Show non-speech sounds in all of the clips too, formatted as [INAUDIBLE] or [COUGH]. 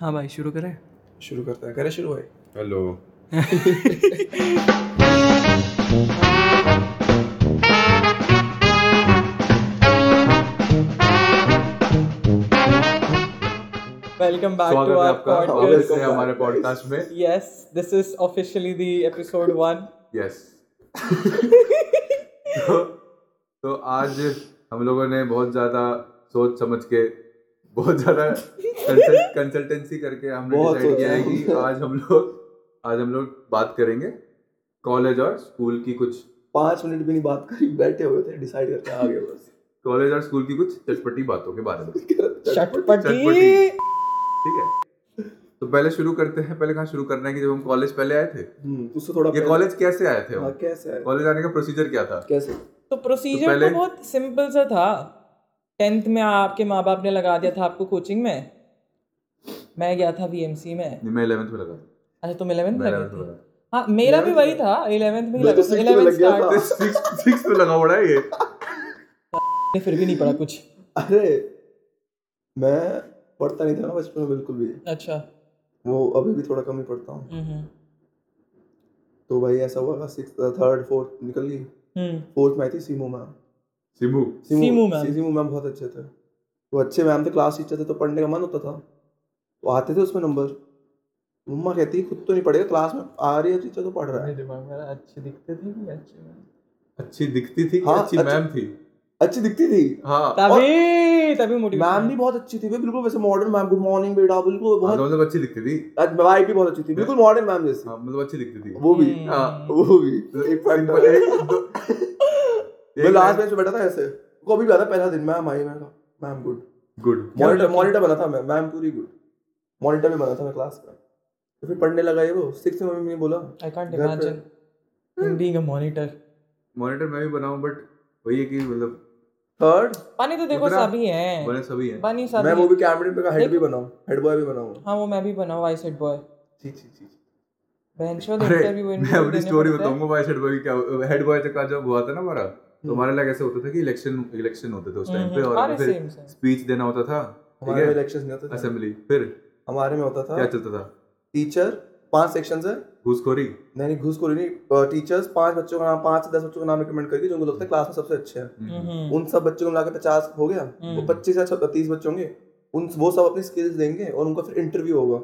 हाँ भाई शुरू करें। शुरू करते हैं। करें शुरू भाई। Hello. Welcome back to our आपका। welcome से हमारे पॉडकास्ट में। Yes this is officially the episode 1 yes तो आज हम लोगों ने बहुत ज़्यादा सोच समझ के बहुत ज़्यादा कंसल्टेंसी करके हमने डिसाइड किया है कि आज हम लोग आज हम लोग बात करेंगे कॉलेज और स्कूल की कुछ पाँच मिनट भी नहीं बात करी बैठे हुए थे डिसाइड करके आ गए बस। कॉलेज और स्कूल की कुछ चटपटी बातों के बारे में। [LAUGHS] चटपटी। ठीक है। तो पहले शुरू करते हैं पहले कहाँ शुरू करना है कि जब हम कॉलेज पहले आए थे? हम्म, उससे थोड़ा ये कॉलेज कैसे आए थे हाँ, कैसे कॉलेज आने का प्रोसीजर क्या था? कैसे? तो प्रोसीजर तो तो, पहले- बहुत सिंपल सा था। टेंथ में आपके माँ बाप ने लगा दिया था आपको कोचिंग में? मैं गया था बीएमसी में। नहीं, मैं 11th में लगा अच्छा तुम 11th में लगे 11th में थे। लगा हाँ मेरा भी वही था 11th में लगा तो था में 11th लग गया start था। सिक्स सिक्स में लगा हुआ है ये। [LAUGHS] ने फिर भी नहीं पढ़ा कुछ। अरे मैं पढ़ता नहीं था ना बचपन में बिल्कुल भी। अच्छा। वो अभी भी थोड़ा कम ही पढ़ता हूँ। हम्म तो भाई ऐसा हुआ सिक्स थर्ड फोर्थ निकल गई। हम्म। फोर्थ में आई थी Simu ma'am Simbu Simu. Ma'am. Simu ma'am बहुत अच्छे थे। वो अच्छे मैम थे क्लास टीचर थे तो पढ़ने का मन होता था। वो आते थे उसमें नंबर मम्मा कहती खुद तो नहीं पढ़ेगा क्लास में आ रही है टीचर तो पढ़ रहा है। दिमाग मेरा अच्छे दिखते थे कि अच्छे अच्छी दिखती थी हाँ, अच्छी अच्छी- मैम थी? अच्छी दिखती थी। हाँ। तभी तभी मैम भी बहुत अच्छी थी बिल्कुल वैसे मॉडर्न मैम गुड मॉर्निंग बेटा बिल्कुल हाँ, बहुत तो मतलब अच्छी दिखती थी। वाइब भी बहुत अच्छी थी बिल्कुल मॉडर्न मैम जैसी। हाँ मतलब अच्छी दिखती थी। वो भी। हाँ। वो भी। एक सिंपल एक मैं लास्ट बेंच पे बैठा था ऐसे। को भी आता पहला दिन मैम आई मैं कहा ma'am good good monitor monitor बना था मैं मैम पूरी गुड मॉनिटर भी बना था मैं क्लास का। तो फिर पढ़ने लगा ये वो। सिक्स में मम्मी ने बोला I can't imagine being a monitor monitor मैं भी बनाऊँ बट वही है कि मतलब थर्ड पानी तो देखो सभी हैं। बने सभी हैं। पानी सभी मैं वो भी कैमरे पे का हेड भी बनाऊँ हेड बॉय भी बनाऊँ। हाँ वो मैं भी बनाऊँ आई सेड बॉय छी छी छी बेंचो अरे इंटरव्यू मैं अपनी स्टोरी बताऊँगा भाई हेड बॉय क्या हेड बॉय का जब हुआ था ना हमारा? तो हमारे लिए कैसे होता था कि इलेक्शन इलेक्शन होते थे उस टाइम पे और हम्म, फिर सेम सेम स्पीच देना होता था ठीक हमारे में है इलेक्शंस नहीं होते थे। असेंबली फिर? हमारे में होता था। क्या चलता था? टीचर पाँच सेक्शंस है। घूसखोरी? नहीं नहीं घूसखोरी नहीं। टीचर्स पाँच बच्चों का नाम पाँच से दस बच्चों का नाम रिकमेंड करके जो उनको लगता है क्लास में सबसे अच्छे हैं। हम्म उन सब बच्चों को मिला के पचास हो गया। वो पच्चीस या तीस बच्चे होंगे। उन वो सब अपनी स्किल्स देंगे और उनका फिर इंटरव्यू होगा।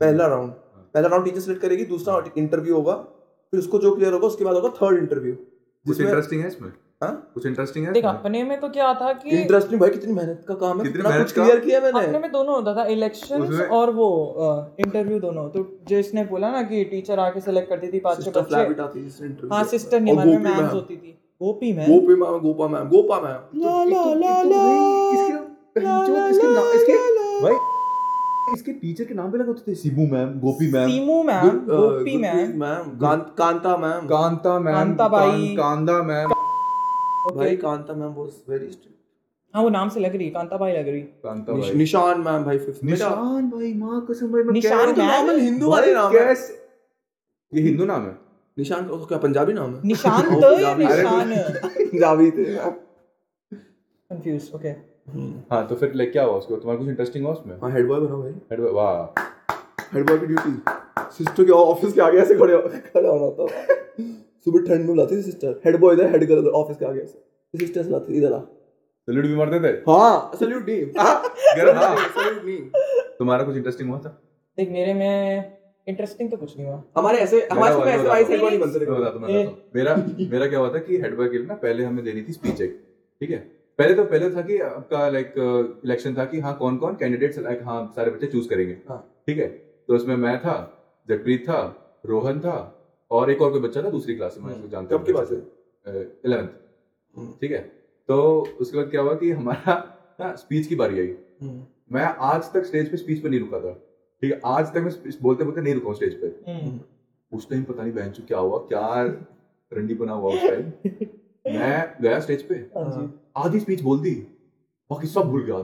पहला राउंड पहला राउंड टीचर सेलेक्ट करेगी दूसरा इंटरव्यू होगा। फिर उसको जो क्लियर होगा उसके बाद होगा थर्ड इंटरव्यू कुछ इंटरेस्टिंग है इसमें? हाँ? कुछ इंटरेस्टिंग है? देख अपने में तो क्या था कि इंटरेस्टिंग भाई कितनी मेहनत का काम है कितनी मेहनत कुछ क्लियर किया मैंने। अपने में दोनों होता था इलेक्शन और वो इंटरव्यू दोनों। तो जिसने बोला ना कि टीचर आके सेलेक्ट करती थी पाँच छह बच्चे। हाँ सिस्टर नहीं गोपी मैम्स मैम। होती थी। Gopi ma'am Gopi ma'am Gopa ma'am Gopa ma'am ला ला तो ला ला इसके इसके भाई इसके टीचर के नाम पे लगे होते थे Sibu ma'am Gopi ma'am Simu ma'am Gopi ma'am ma'am Kanta ma'am Kanta ma'am Kanta. कां- कांदा मैम भाई Kanta ma'am was very strict हाँ वो नाम से लग रही कांता बाई लग रही। कांता निश- भाई। निशान मैम भाई फिफ्थ निशान? भाई माँ कसम भाई मैं निशान मैम? नॉर्मल हिंदू वाले नाम है। ये हिंदू नाम है? निशान का क्या पंजाबी नाम है। निशान [LAUGHS] तो पंजाबी- निशान पंजाबी थे कंफ्यूज ओके हाँ तो फिर लाइक क्या हुआ उसको तुम्हारा कुछ इंटरेस्टिंग हुआ उसमें? हाँ हेड बॉय बना भाई। हेड बॉय वाह। हेड बॉय की ड्यूटी सिस्टर के ऑफ़िस के आगे ऐसे खड़े खड़ा होना था सुबह ठंड में बुलाती थी सिस्टर हेड बॉय इधर हेड गर्ल ऑफ़िस के आगे ऐसे। सिस्टर बुलाती थी इधर आ। सैल्यूट भी मारते थे? हाँ सैल्यूट नहीं यार, हाँ। सैल्यूट नहीं तुम्हारा कुछ इंटरेस्टिंग हुआ था? देख मेरे में इंटरेस्टिंग तो कुछ नहीं हुआ। हमारे ऐसे हमारे स्कूल में ऐसे वाइस हेड बॉय नहीं बनते थे। बताता मैं मेरा मेरा क्या हुआ था कि हेड बॉय के लिए ना पहले हमें देनी थी स्पीच एक ठीक है? पहले तो पहले था कि आपका लाइक इलेक्शन था कि हाँ कौन कौन कैंडिडेट्स लाइक हाँ सारे बच्चे चूज़ करेंगे हाँ। ठीक है? तो उसमें मैं था जगप्रीत था रोहन था और एक और कोई बच्चा था दूसरी क्लास में इसको कब की बात है? इलेवेंथ हम्म। ठीक है? तो उसके बाद क्या हुआ कि हमारा [LAUGHS] ना स्पीच की बारी आई। हम्म। मैं आज तक स्टेज पे स्पीच पे नहीं रुका था। ठीक है? आज तक मैं बोलते बोलते नहीं रुका हूँ स्टेज पे। हम्म। उस टाइम पता नहीं बहन क्या हुआ क्या रंडी बना हुआ उस टाइम [LAUGHS] मैं गया स्टेज पे। हाँ आधी स्पीच बोल दी। बाकी सब भूल गया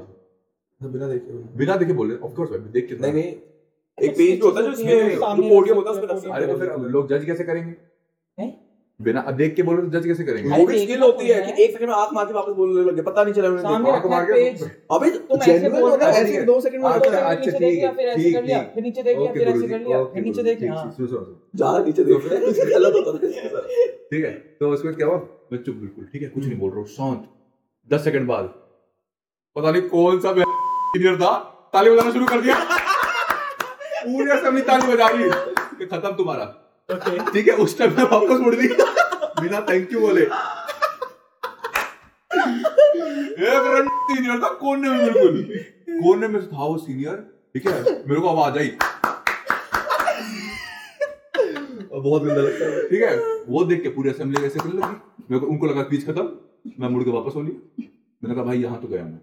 तो बिना देखे बिना देखे बोले ऑफ़ कोर्स भाई देख के नहीं नहीं एक पेज भी होता है जो होती हैं, इसमें पोडियम होता है उसमें अरे तो फिर लोग जज कैसे करेंगे? हैं? बिना देख के बोलो तो जज कैसे करेंगे? वो भी स्किल होती है तो कि एक सेकंड में आँख मार के वापस बोलने लगे पता नहीं चला उन्हें आँख मार के- पेज अबे तुम ऐसे बोल रहे हो, ऐसे दो सेकंड में अच्छा, होता है। अच्छा, नीचे देख ठीक, फिर ऐसे कर लिया, फिर नीचे देख लिया, फिर ऐसे कर लिया, फिर नीचे देख लिया, हाँ। ज़्यादा नीचे देख रहे हैं गलत होता है ठीक है तो उसके बाद क्या हुआ? मैं चुप बिल्कुल ठीक है कुछ नहीं बोल रहा हूँ शांत। दस सेकंड बाद। पता नहीं कौन सा सीनियर था ताली बजाना शुरू कर दिया। पूरी असेंबली ताली बजा रही है। कि खत्म तुम्हारा। ठीक है उस टाइम में वापस मुड़ दी। बिना थैंक यू बोले। एक सीनियर था कोने में बिल्कुल। कोने में था वो सीनियर ठीक है मेरे को आवाज़ आई बहुत गंदा लगता है। ठीक है वो देख के पूरी असेंबली ऐसे करने लगी। मेरे को उनको लगा स्पीच खत्म। मैं मुड़ के वापस हो लिया मैंने कहा भाई यहाँ तो गया मैं।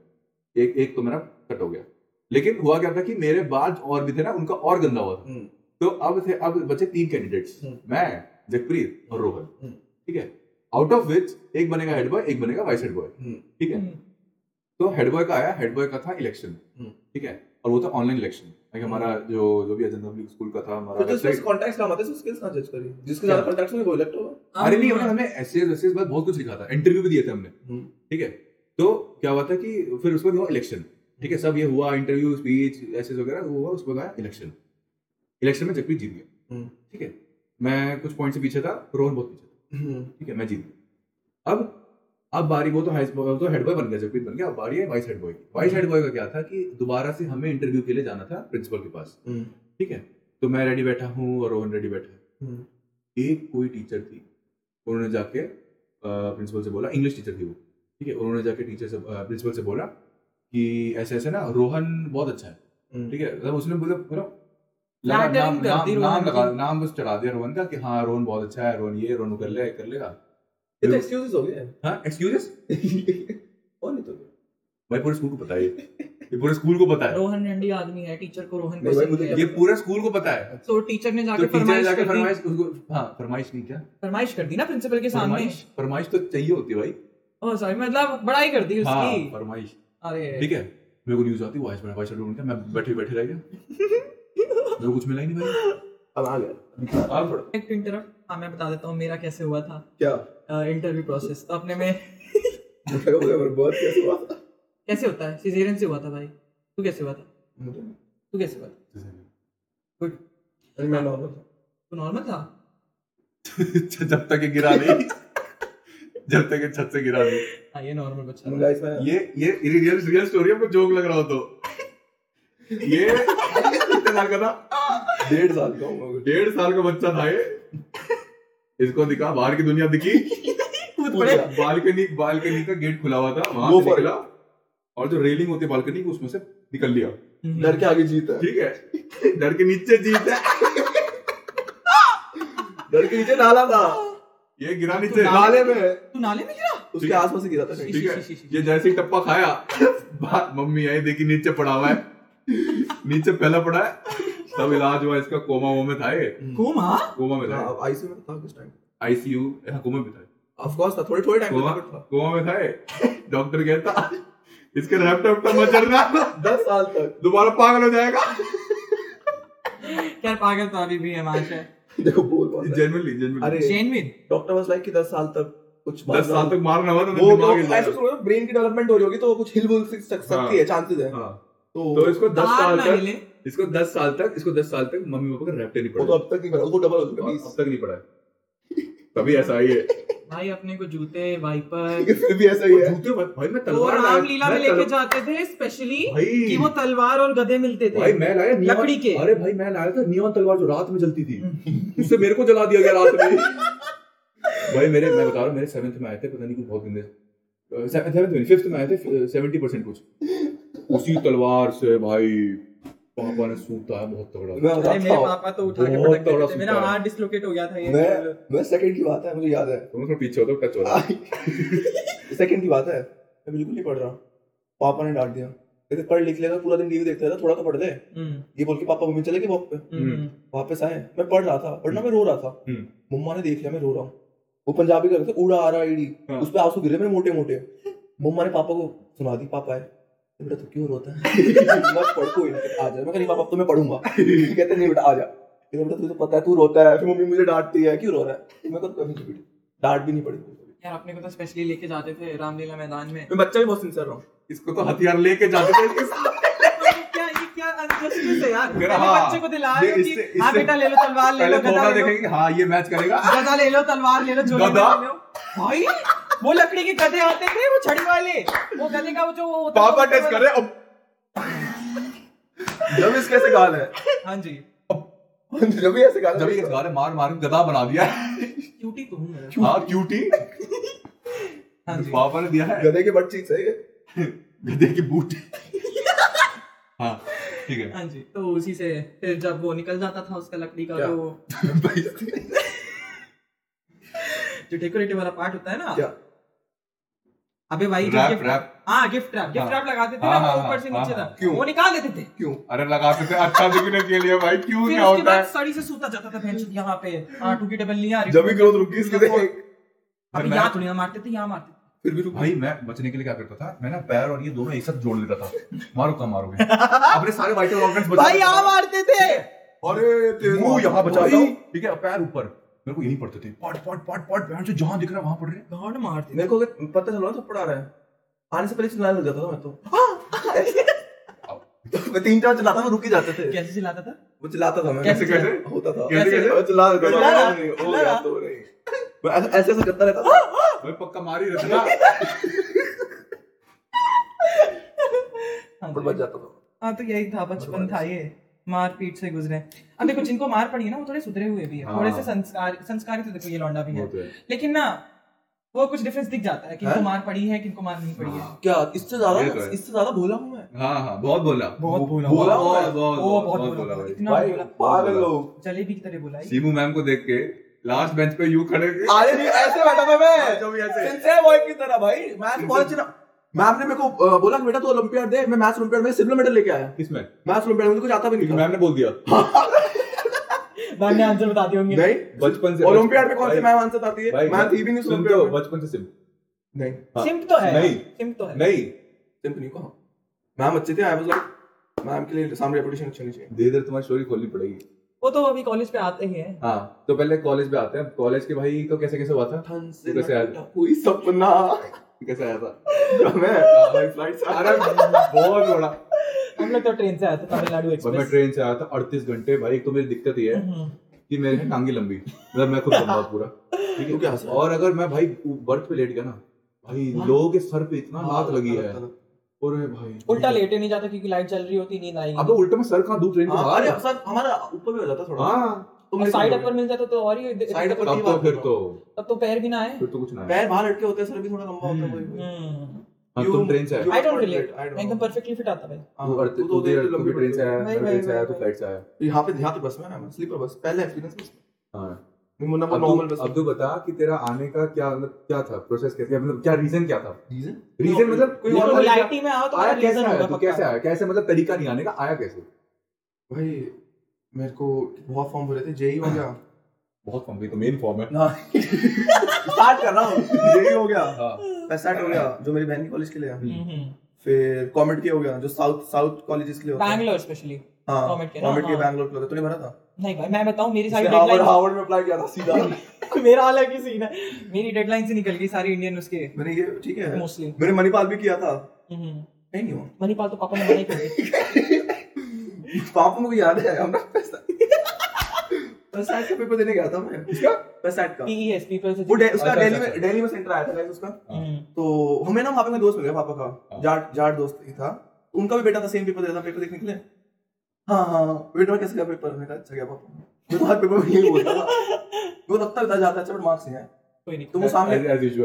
एक एक तो मेरा कट हो गया। लेकिन हुआ क्या था कि मेरे बाद और भी थे ना उनका और गंदा हुआ था। हम्म, तो अब थे अब बचे तीन कैंडिडेट्स हम्म। मैं जगप्रीत और रोहन। हम्म। ठीक है? आउट ऑफ़ विच एक बनेगा हेड बॉय एक बनेगा वाइस हेड बॉय ठीक है? तो हेड बॉय का आया हेड बॉय का था इलेक्शन। ठीक है? और वो था ऑनलाइन इलेक्शन हमारा जो जो भी अजंता पब्लिक स्कूल का था हमारा तो website- कॉन्टैक्ट्स काम आते स्किल्स कहाँ जज करी। जिसके ज़्यादा कॉन्टैक्ट्स में वो इलेक्ट होगा। अरे नहीं हमने हमें ऐसे ऐसे बाद बहुत कुछ लिखा था। इंटरव्यू भी दिए थे हमने। ठीक है? तो क्या हुआ था कि फिर उसके बाद हुआ इलेक्शन ठीक है सब ये हुआ इंटरव्यू स्पीच ऐसे वगैरह वो हुआ उसके बाद इलेक्शन इलेक्शन में जगप्रीत जीत गया हम्म। ठीक है मैं कुछ पॉइंट से पीछे था रोहन बहुत पीछे था। हम्म, ठीक है मैं जीत गया। अब अब बारी वो तो तो हेड बॉय बन गया जगप्रीत बन गया। अब बारी है वाइस हेड बॉय की। वाइस हेड बॉय का क्या था कि दोबारा से हमें इंटरव्यू के लिए जाना था प्रिंसिपल के पास। हम्म, ठीक है तो मैं रेडी बैठा हूँ और रोहन रेडी बैठा है। एक कोई टीचर थी उन्होंने जाके प्रिंसिपल से बोला इंग्लिश टीचर थी वो। ठीक है उन्होंने जाके टीचर से प्रिंसिपल से बोला कि ऐसे ऐसे ना रोहन बहुत अच्छा है। हम्म। ठीक है? मतलब उसने मतलब Flattering नाम नाम की। लगा नाम बस चढ़ा दिया रोहन का कि हाँ रोहन बहुत अच्छा है रोहन ये रोहन कर ले कर लेगा ये तो एक्सक्यूजेस हो गए। हाँ एक्सक्यूजेस [LAUGHS] और नहीं तो भाई पूरे स्कूल को पता है ये। पूरे स्कूल को पता है। रोहन रंडी आदमी है टीचर को रोहन है। ये पूरा स्कूल को पता है। तो टीचर ने तो जाके फरमाइश जाके कर दी। फरमाइश उसको हाँ फरमाइश नहीं क्या? फरमाइश कर दी ना प्रिंसिपल के सामने। फरमाइश तो चाहिए होती है भाई। ओह सॉरी मतलब बड़ाई कर दी हाँ उसकी। फरमाइश। ठीक है? मेरे को न्यूज़ आती वाइस में वाइस ढूंढ के मैं बैठे बैठे रह गया। मेरे को कुछ मिला ही नहीं भाई। अब आ गया। अब एक इंटरप्ट हाँ मैं बता देता हूँ मेरा कैसे हुआ था? क्या? इंटरव्यू प्रोसेस तो अपने में बहुत कैसे हुआ कैसे होता है? सिजेरियन से हुआ था भाई। तू कैसे हुआ था? मुझे तू कैसे हुआ था? गुड अरे मैं नॉर्मल था। तू नॉर्मल था? [LAUGHS] जब तक गिरा नहीं। जब तक ये छत से गिरा नहीं। हाँ ये नॉर्मल बच्चा था। गाइस ये ये रियल रियल स्टोरी है जोक लग रहा हो तो। ये कितने साल का था। डेढ़ साल का हूँ मैं। डेढ़ साल का बच्चा था ये। इसको दिखा बाहर की दुनिया दिखी। बालकनी बालकनी का गेट खुला हुआ था वहाँ से निकला। और जो रेलिंग होती है बालकनी की उसमें से निकल लिया। डर के आगे जीत है। ठीक है। डर के नीचे जीत है। डर के नीचे नाला था। ये गिरा नीचे। नाले में तू नाले में गिरा? उसके आसपास ही गिरा था। ठीक है। ये जैसे ही टप्पा खाया बाहर मम्मी आई देखी नीचे पड़ा हुआ है। नीचे पहला पड़ा है। सब इलाज हुआ इसका कोमा वो में था ये। कोमा? कोमा में था। हाँ, आईसीयू में था कुछ टाइम आईसीयू यहाँ कोमा में था। ऑफ़ कोर्स था थोड़े थोड़े टाइम कोमा कोमा में था ये। डॉक्टर कहता इसके रैप्टा वैप्टा मत चलना 10 साल तक। दोबारा पागल हो जाएगा। [LAUGHS] यार पागल तो अभी भी है माशा। देखो बोल बोल जेन्युइनली जेनुअनली अरे जेन्युइन डॉक्टर वाज लाइक कि 10 साल तक कुछ दस साल तक मारना हुआ तो वो दिमाग तो ऐसा। सुनो ब्रेन की डेवलपमेंट हो रही होगी तो कुछ हिल बुल सकती हाँ। है। चांसेस है। हाँ। तो तो इसको दस साल तक इसको दस साल तक इसको दस साल तक मम्मी पापा का रैप्टे नहीं वो तो अब तक नहीं पड़ा उसको डबल हो चुका अब तक नहीं पड़ा है। तभी ऐसा ही है [LAUGHS] भाई अपने को जूते वाइपर। फिर भी ऐसा ही है। जूते भाई मैं वो तलवार लाया- रामलीला में लेके जाते थे स्पेशली कि वो तलवार और गधे मिलते थे। भाई मैं लाया लकड़ी के। अरे भाई मैं लाया था नियॉन तलवार जो रात में जलती थी। उससे मेरे को जला दिया गया रात में। [LAUGHS] भाई मेरे मैं बता रहा हूँ मेरे सेवेंथ में आए थे पता नहीं कुछ बहुत गंदे सेवेंथ में फिफ्थ में आए थे सेवेंटी परसेंट कुछ। उसी तलवार से भाई। पापा ने सूता है बहुत तगड़ा। मैं बताता मेरे पापा तो उठा के पटक तगड़ा देते थे। मेरा सूता है। डिसलोकेट हो गया था ये मैं मैं सेकंड की बात है मुझे याद है। तुम थोड़ा पीछे हो तो टच हो रहा है। सेकंड की बात है मैं बिल्कुल नहीं पढ़ रहा। पापा ने डांट दिया। कहते पढ़ लिख लेगा पूरा दिन टीवी देखते रहता थोड़ा तो पढ़ ले हम्म, ये बोल के पापा मम्मी चले गए वॉक पे हम्म, वापस आए। मैं पढ़ रहा था पढ़ना मैं रो रहा था। हम्म। मम्मा ने देख लिया मैं रो रहा हूँ। वो पंजाबी कर रहे थे उड़ा आ रहा ईडी। हाँ। उस पे आँसू गिरे मेरे मोटे मोटे मम्मा ने पापा को सुना दी पापा है बेटा तू क्यों रोता है? [LAUGHS] मत पढ़ कोई नहीं आ जा। मैं कहा नहीं पापा अब तो मैं पढ़ूँगा [LAUGHS] कहते नहीं बेटा आ जा। कहते बेटा तुझे पता है तू रोता है। फिर मम्मी मुझे डांटती है क्यों रो रहा है? मैं कहता कभी नहीं बेटा डांट भी नहीं पड़ी यार अपने को तो स्पेशली लेके जाते थे रामलीला मैदान में। मैं बच्चा भी बहुत सिंसियर रहा हूँ। इसको तो हथियार लेके जाते थे। [LAUGHS] इसके साथ क्या ये क्या अनजस्टिस है यार? हाँ, बच्चे को दिला ये रहे हो कि हाँ बेटा ले लो तलवार ले लो गदा ले लो। हाँ ये मैच करेगा। गदा ले लो तलवार ले लो झोले में गदा? ले लो भाई वो लकड़ी के गधे आते थे वो छड़ी वाले। वो गधे का वो जो वो होता पापा टच करे अब जब इस कैसे गाल है? हाँ जी। जब भी ऐसे गाल जब ये गाने मार मार के गधा बना दिया। है क्यूटी तो हूँ मैं। हाँ क्यूटी हाँ जी। पापा ने दिया है। गधे के बट चीज़ है। गधे की बूटी। हाँ ठीक है। हाँ जी तो उसी से फिर जब वो निकल जाता था उसका लकड़ी का क्या? [LAUGHS] जो जो डेकोरेटिव वाला पार्ट होता है ना क्या? अबे भाई रैप रैप हाँ गिफ्ट रैप गिफ्ट हाँ। रैप लगाते थे हाँ, ना हाँ, ऊपर से हाँ, नीचे हाँ, तक क्यों? वो निकाल देते थे। क्यों? अरे लगाते थे अच्छा दिखने के लिए भाई क्यों? क्या होता है? सड़ी से सूता जाता था यहाँ पे। हाँ टू की आ रही। जब भी ग्रोथ रुकी इसके यहाँ तो नहीं मारते थे यहाँ मारते फिर भी भाई मैं बचने के लिए क्या करता था? मैं ना पैर और ये दोनों एक साथ जोड़ लेता था। मारो कम मारोगे? अपने सारे वाइटल ऑर्गन्स [LAUGHS] भाई यहाँ मारते थे। अरे तेरे मुँह यहाँ बचा ठीक है पैर ऊपर। मेरे को यही पड़ते थे। पट पट पट पट पैर से जहाँ दिख रहा है वहाँ पड़ रहे हैं। गांड मारते मेरे को अगर पता चला ना थप्पड़ आ रहा है। आने से पहले चिल्लाने लग जाता था मैं तो। तो मैं तीन चार चिल्लाता था रुक ही जाते थे। कैसे चिल्लाता था? वो चिल्लाता था मैं। कैसे कैसे? होता था। कैसे कैसे? मैं चिल्ला रहा? था। नहीं, हो गया रहा? तो नहीं। मैं ऐसे ऐसे करता रहता था। भाई पक्का मार ही रहता था। हाँ पर बच जाता था। हाँ तो यही था बचपन था ये। मार पीट से गुजरे। अब देखो जिनको मार पड़ी है ना वो थोड़े सुधरे हुए भी है। हाँ। थोड़े से संस्कार संस्कारी तो देखो ये लौंडा भी है। तो है। लेकिन ना वो कुछ डिफरेंस दिख जाता है किनको मार पड़ी है किनको मार नहीं पड़ी है। क्या? इससे ज़्यादा तो है। इससे ज़्यादा भोला हूँ मैं। हाँ हाँ बहुत बोला बहुत बोला बोला बहुत बहुत बोला बोला इतना बोला पागल लोग। जलेबी की तरह बोला सीमू मैम को देख के लास्ट बेंच पे यू खड़े अरे ऐसे बैठा था मैं। जो भी ऐसे। सिंसियर बॉय की तरह भाई। बहुत अच्छी ना मैम ने मेरे को बोला बेटा तू ओलंपियाड दे मैं मैथ्स ओलंपियाड में सिल्वर मेडल लेके आया। किसमें मैथ्स ओलंपियाड में कुछ आता भी नहीं मैम ने बोल दिया। [LAUGHS] मैम ने आंसर बता दिए होंगे। नहीं। बचपन से ओलंपियाड में कौन सी मैम आंसर आती है? मैथ ही भी नहीं सुन सुन तो बचपन से सिम नहीं। हाँ। सिम्प तो है। नहीं। सिम्प तो है। नहीं। सिंपल नहीं कहा मैम अच्छे थे आई वाज लाइक मैम के लिए सामने रेपुटेशन अच्छी होनी चाहिए। धीरे धीरे तुम्हारी स्टोरी खोलनी पड़ेगी। वो तो अभी कॉलेज पे आते ही हैं। हाँ तो पहले कॉलेज में आते हैं। कॉलेज के भाई तो कैसे कैसे हुआ था? ठन से कैसे आया टूटा कोई सपना। कैसे आया था? [LAUGHS] मैं फ़्लाइट से। अरे बहुत बड़ा। हम लोग तो ट्रेन से आए थे तमिलनाडु भाई मैं ट्रेन से आया था अड़तीस घंटे। भाई एक तो मेरी दिक्कत ये है हम्म। कि मेरे है टांगी लंबी। मतलब मैं खुद लंबा पूरा। ठीक है? और अगर मैं भाई बर्थ पे लेट गया ना भाई लोगों के सर पे इतना लात लगी है। भाई उल्टा लेटे नहीं जाता क्योंकि लाइट चल रही होती नींद आएगी। अबे उल्टा में सर कहाँ दूर ट्रेन के हाँ, बाहर है। हमारा ऊपर भी हो जाता थोड़ा। हाँ। साइड अपर मिल जाता तो और ही Side upper- तब तो फिर तो तब तो पैर भी ना आए। फिर तो कुछ ना है पैर बाहर लटके होते हैं सर भी थोड़ा लंबा होता है वही वही। हम्म हाँ, You- तुम ट्रेन से आए। I don't relate great, I don't मैं एकदम परफेक्टली फिट आता भाई। हाँ, तू अड़तीस तू तू तो तू भी ट्रेन से आया मैं ट्रेन से आया भाई, फ़्लाइट से आया। यहाँ पे यहाँ पे बस में मैं स्लीपर बस पहले एक्सपीरियंस बस हाँ। मैं मुन्ना नॉर्मल बस अब तू बता कि तेरा आने का क्या मतलब क्या था? प्रोसेस कैसे मतलब क्या रीजन क्या था? रीजन रीजन मतलब कोई और मतलब आईटी में आओ तो आया होगा कैसे आया? कैसे मतलब तरीका नहीं आने का? आया कैसे? भाई मेरे को बहुत फॉर्म भरे थे जेई हो गया। बहुत फॉर्म की तो मेन फॉर्म है। [LAUGHS] ना स्टार्ट कर रहा हूँ। जेई हो गया। हाँ। पैसेट हो गया जो मेरी बहन की कॉलेज के लिए हम्म। फिर कॉमेड के हो गया जो साउथ साउथ कॉलेजेस के लिए बैंगलोर स्पेशली हाँ Comet के। हाँ। बैंगलोर के होता है तूने भरा था? नहीं भाई मैं बताऊँ मेरी सारी डेडलाइन हार्वर्ड में अप्लाई किया था सीधा। [LAUGHS] मेरा अलग ही सीन है। मेरी डेडलाइन से निकल गई सारी इंडियन उसके। मैंने ये ठीक है। मोस्टली मैंने मणिपाल भी किया था। हम्म। नहीं नहीं हुआ। मणिपाल तो पापा ने मना ही कर दिया। [LAUGHS] पापा मुझे याद है हम पैसा पैसेट का पेपर देने गया था मैं। इसका पैसेट का। पीईएस पीपल से वो उसका अच्छा, दिल्ली अच्छा, में दिल्ली में सेंटर आया था guys उसका। हम्म। तो हमें ना वहाँ पे मेरा दोस्त मिल गया पापा का। हाँ। जाट जाट दोस्त ही था। उनका भी बेटा था सेम पेपर देता था पेपर देखने के लिए। हाँ हाँ बेटा कैसे गया पेपर कहा अच्छा गया पापा। मैं तो हर पेपर में यही बोलता था। वो तब तक जाता अच्छा बट मार्क्स नहीं आए। कोई नहीं। तो वो सामने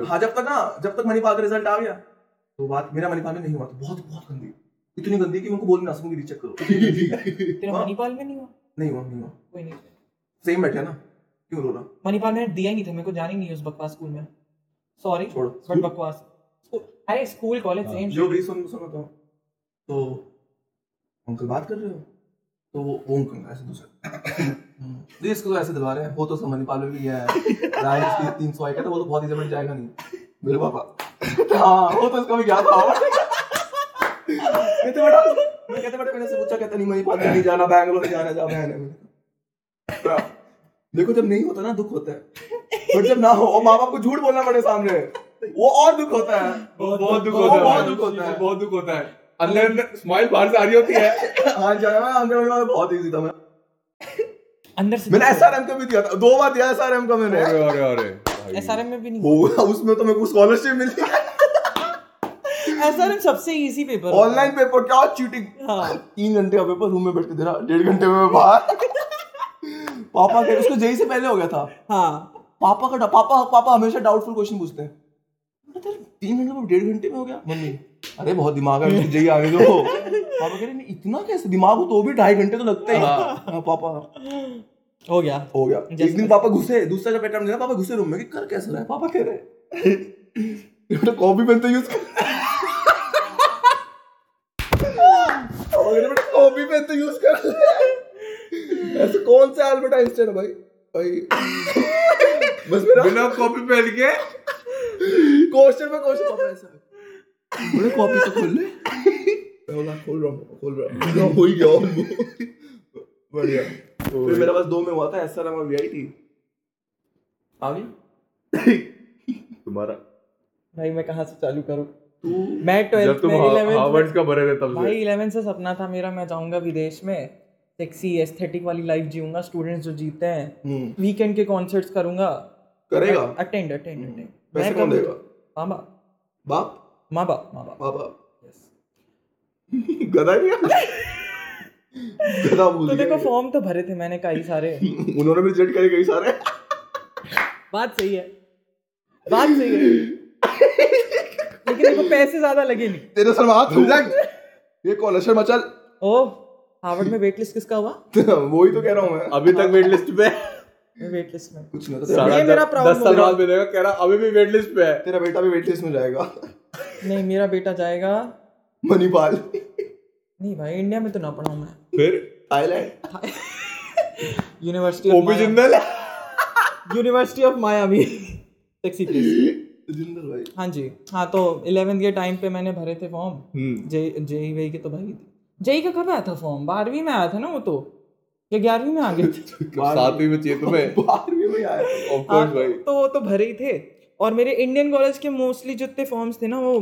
हाँ जब तक ना जब तक मणिपाल का रिज़ल्ट आ गया तो बात मेरा मणिपाल में नहीं हुआ तो बहुत बहुत गंदी। इतनी गंदी कि उनको बोल नहीं सकूँगी रीचेक करो। [LAUGHS] तेरा हाँ। मणिपाल में नहीं हुआ? नहीं हुआ नहीं हुआ। कोई नहीं सेम बैठे ना? क्यों रो रहा? मणिपाल मैंने दिया ही नहीं था मेरे को जानी नहीं उस बकवास स्कूल में। सॉरी छोड़ो। बट बकवास। अरे स्कूल कॉलेज सेम जो भी सुन सुनो तो। तो अंकल बात कर रहे हो? तो वो वो अंकल ऐसे दूसरे। [COUGHS] जी इसको तो ऐसे दिलवा रहे हैं। वो तो समझ नहीं पालो भी है। राय इसकी तीन सौ कहता वो तो बहुत इजी बन जाएगा नहीं। मेरे पापा। [COUGHS] हाँ वो तो इसका भी याद था? कहते बेटा मैं कहते बेटा मैंने से पूछा कहता नहीं में नहीं जाना बैंगलोर जाना जा बहन है। देखो जब नहीं होता ना दुख होता है। बट जब ना हो और माँ बाप को झूठ बोलना पड़े सामने वो और दुख होता है। बहुत दुख होता है। बहुत दुख होता है। बहुत दुख होता है। अंदर अंदर स्माइल बाहर से आ रही होती है। [LAUGHS] हाँ जाना मैं अंदर में बहुत इजी था मैं। अंदर से मैंने एसआरएम का भी दिया था। दो बार दिया एसआरएम का मैंने। अरे अरे अरे एसआरएम में भी नहीं उसमें तो मेरे को स्कॉलरशिप मिली। एसआरएम सबसे इजी पेपर ऑनलाइन पेपर क्या चीटिंग हाँ। तीन घंटे का पेपर रूम में बैठ के दे रहा डेढ़ घंटे में बाहर। पापा के उसको जेई से पहले हो गया था। हाँ। पापा का पापा पापा हमेशा डाउटफुल क्वेश्चन पूछते हैं। तीन घंटे में डेढ़ घंटे में हो गया? मम्मी अरे बहुत दिमाग है जेई आने दो पापा कह रहे इतना कैसे? दिमाग हो तो भी ढाई घंटे तो लगते हैं। हाँ, पापा। हो गया। हो गया। एक दिन पापा घुसे दूसरा जब एटम्प्ट दिया पापा घुसे रूम में कि कर कैसे रहा है? पापा कह रहे कॉपी पेन [LAUGHS] तो यूज़ कर पापा बेटा कॉपी पेन तो यूज़ कर ऐसे कौन सा अल्बर्ट आइंस्टाइन है भाई? भाई बस मेरा बिना कॉपी पहन के? क्वेश्चन में क्वेश्चन पापा ऐसा। बोले कॉपी तो खोल ले। मैं बोला खोल रहा हूँ खोल रहा हूँ। [LAUGHS] हो ही गया बढ़िया। फिर मेरे पास दो में हुआ था एसआरएम और वीआईटी आ गई? [LAUGHS] तुम्हारा। भाई मैं कहाँ से चालू करूँ? तू मैं ट्वेल्थ में हार्वर्ड का भरे थे तब भाई से से सपना था मेरा मैं जाऊँगा विदेश में। सेक्सी एस्थेटिक वाली लाइफ जीऊँगा स्टूडेंट्स जो जीते हैं। हम्म। वीकेंड के कॉन्सर्ट्स करूँगा। करेगा? अटेंड अटेंड अटेंड पैसे कौन देगा? माँ बाप। बाप? माँ बाप माँ बाप। बाबा [LAUGHS] गधा नहीं? गधा भूल तो देखो फॉर्म तो भरे थे मैंने कई सारे। [LAUGHS] उन्होंने भी रिजेक्ट करे कई सारे। बात सही है। बात सही है। [LAUGHS] लेकिन देखो पैसे ज़्यादा लगे नहीं। तेरे सर लग ये कौन है शर्मा ओ हार्वर्ड में वेट लिस्ट किसका हुआ? [LAUGHS] वही तो कह रहा हूँ मैं। अभी तक वेट लिस्ट पे। वेट लिस्ट में। कुछ नहीं होता ये मेरा proud दस साल बाद मिलेगा कह रहा अभी भी वेट लिस्ट पे है। तेरा बेटा भी वेट लिस्ट में जाएगा। नहीं मेरा बेटा जाएगा। मणिपाल नहीं भाई इंडिया में तो ना पढ़ाऊँ मैं। फिर? Thailand university OP Jindal university of Miami sexy place भाई। हाँ जी। हाँ तो इलेवेंथ के टाइम पे मैंने भरे the form hmm. J JEE वेई के तो थी जेई का कब आया था फॉर्म बारहवीं में आया था ना वो तो। या ग्यारहवीं में आ गए थे? [LAUGHS] सातवीं में चाहिए तुम्हें। [LAUGHS] बारहवीं में आया ऑफ़ कोर्स भाई। तो वो तो भरे ही थे। और मेरे इंडियन कॉलेज के मोस्टली जितने फॉर्म्स थे ना वो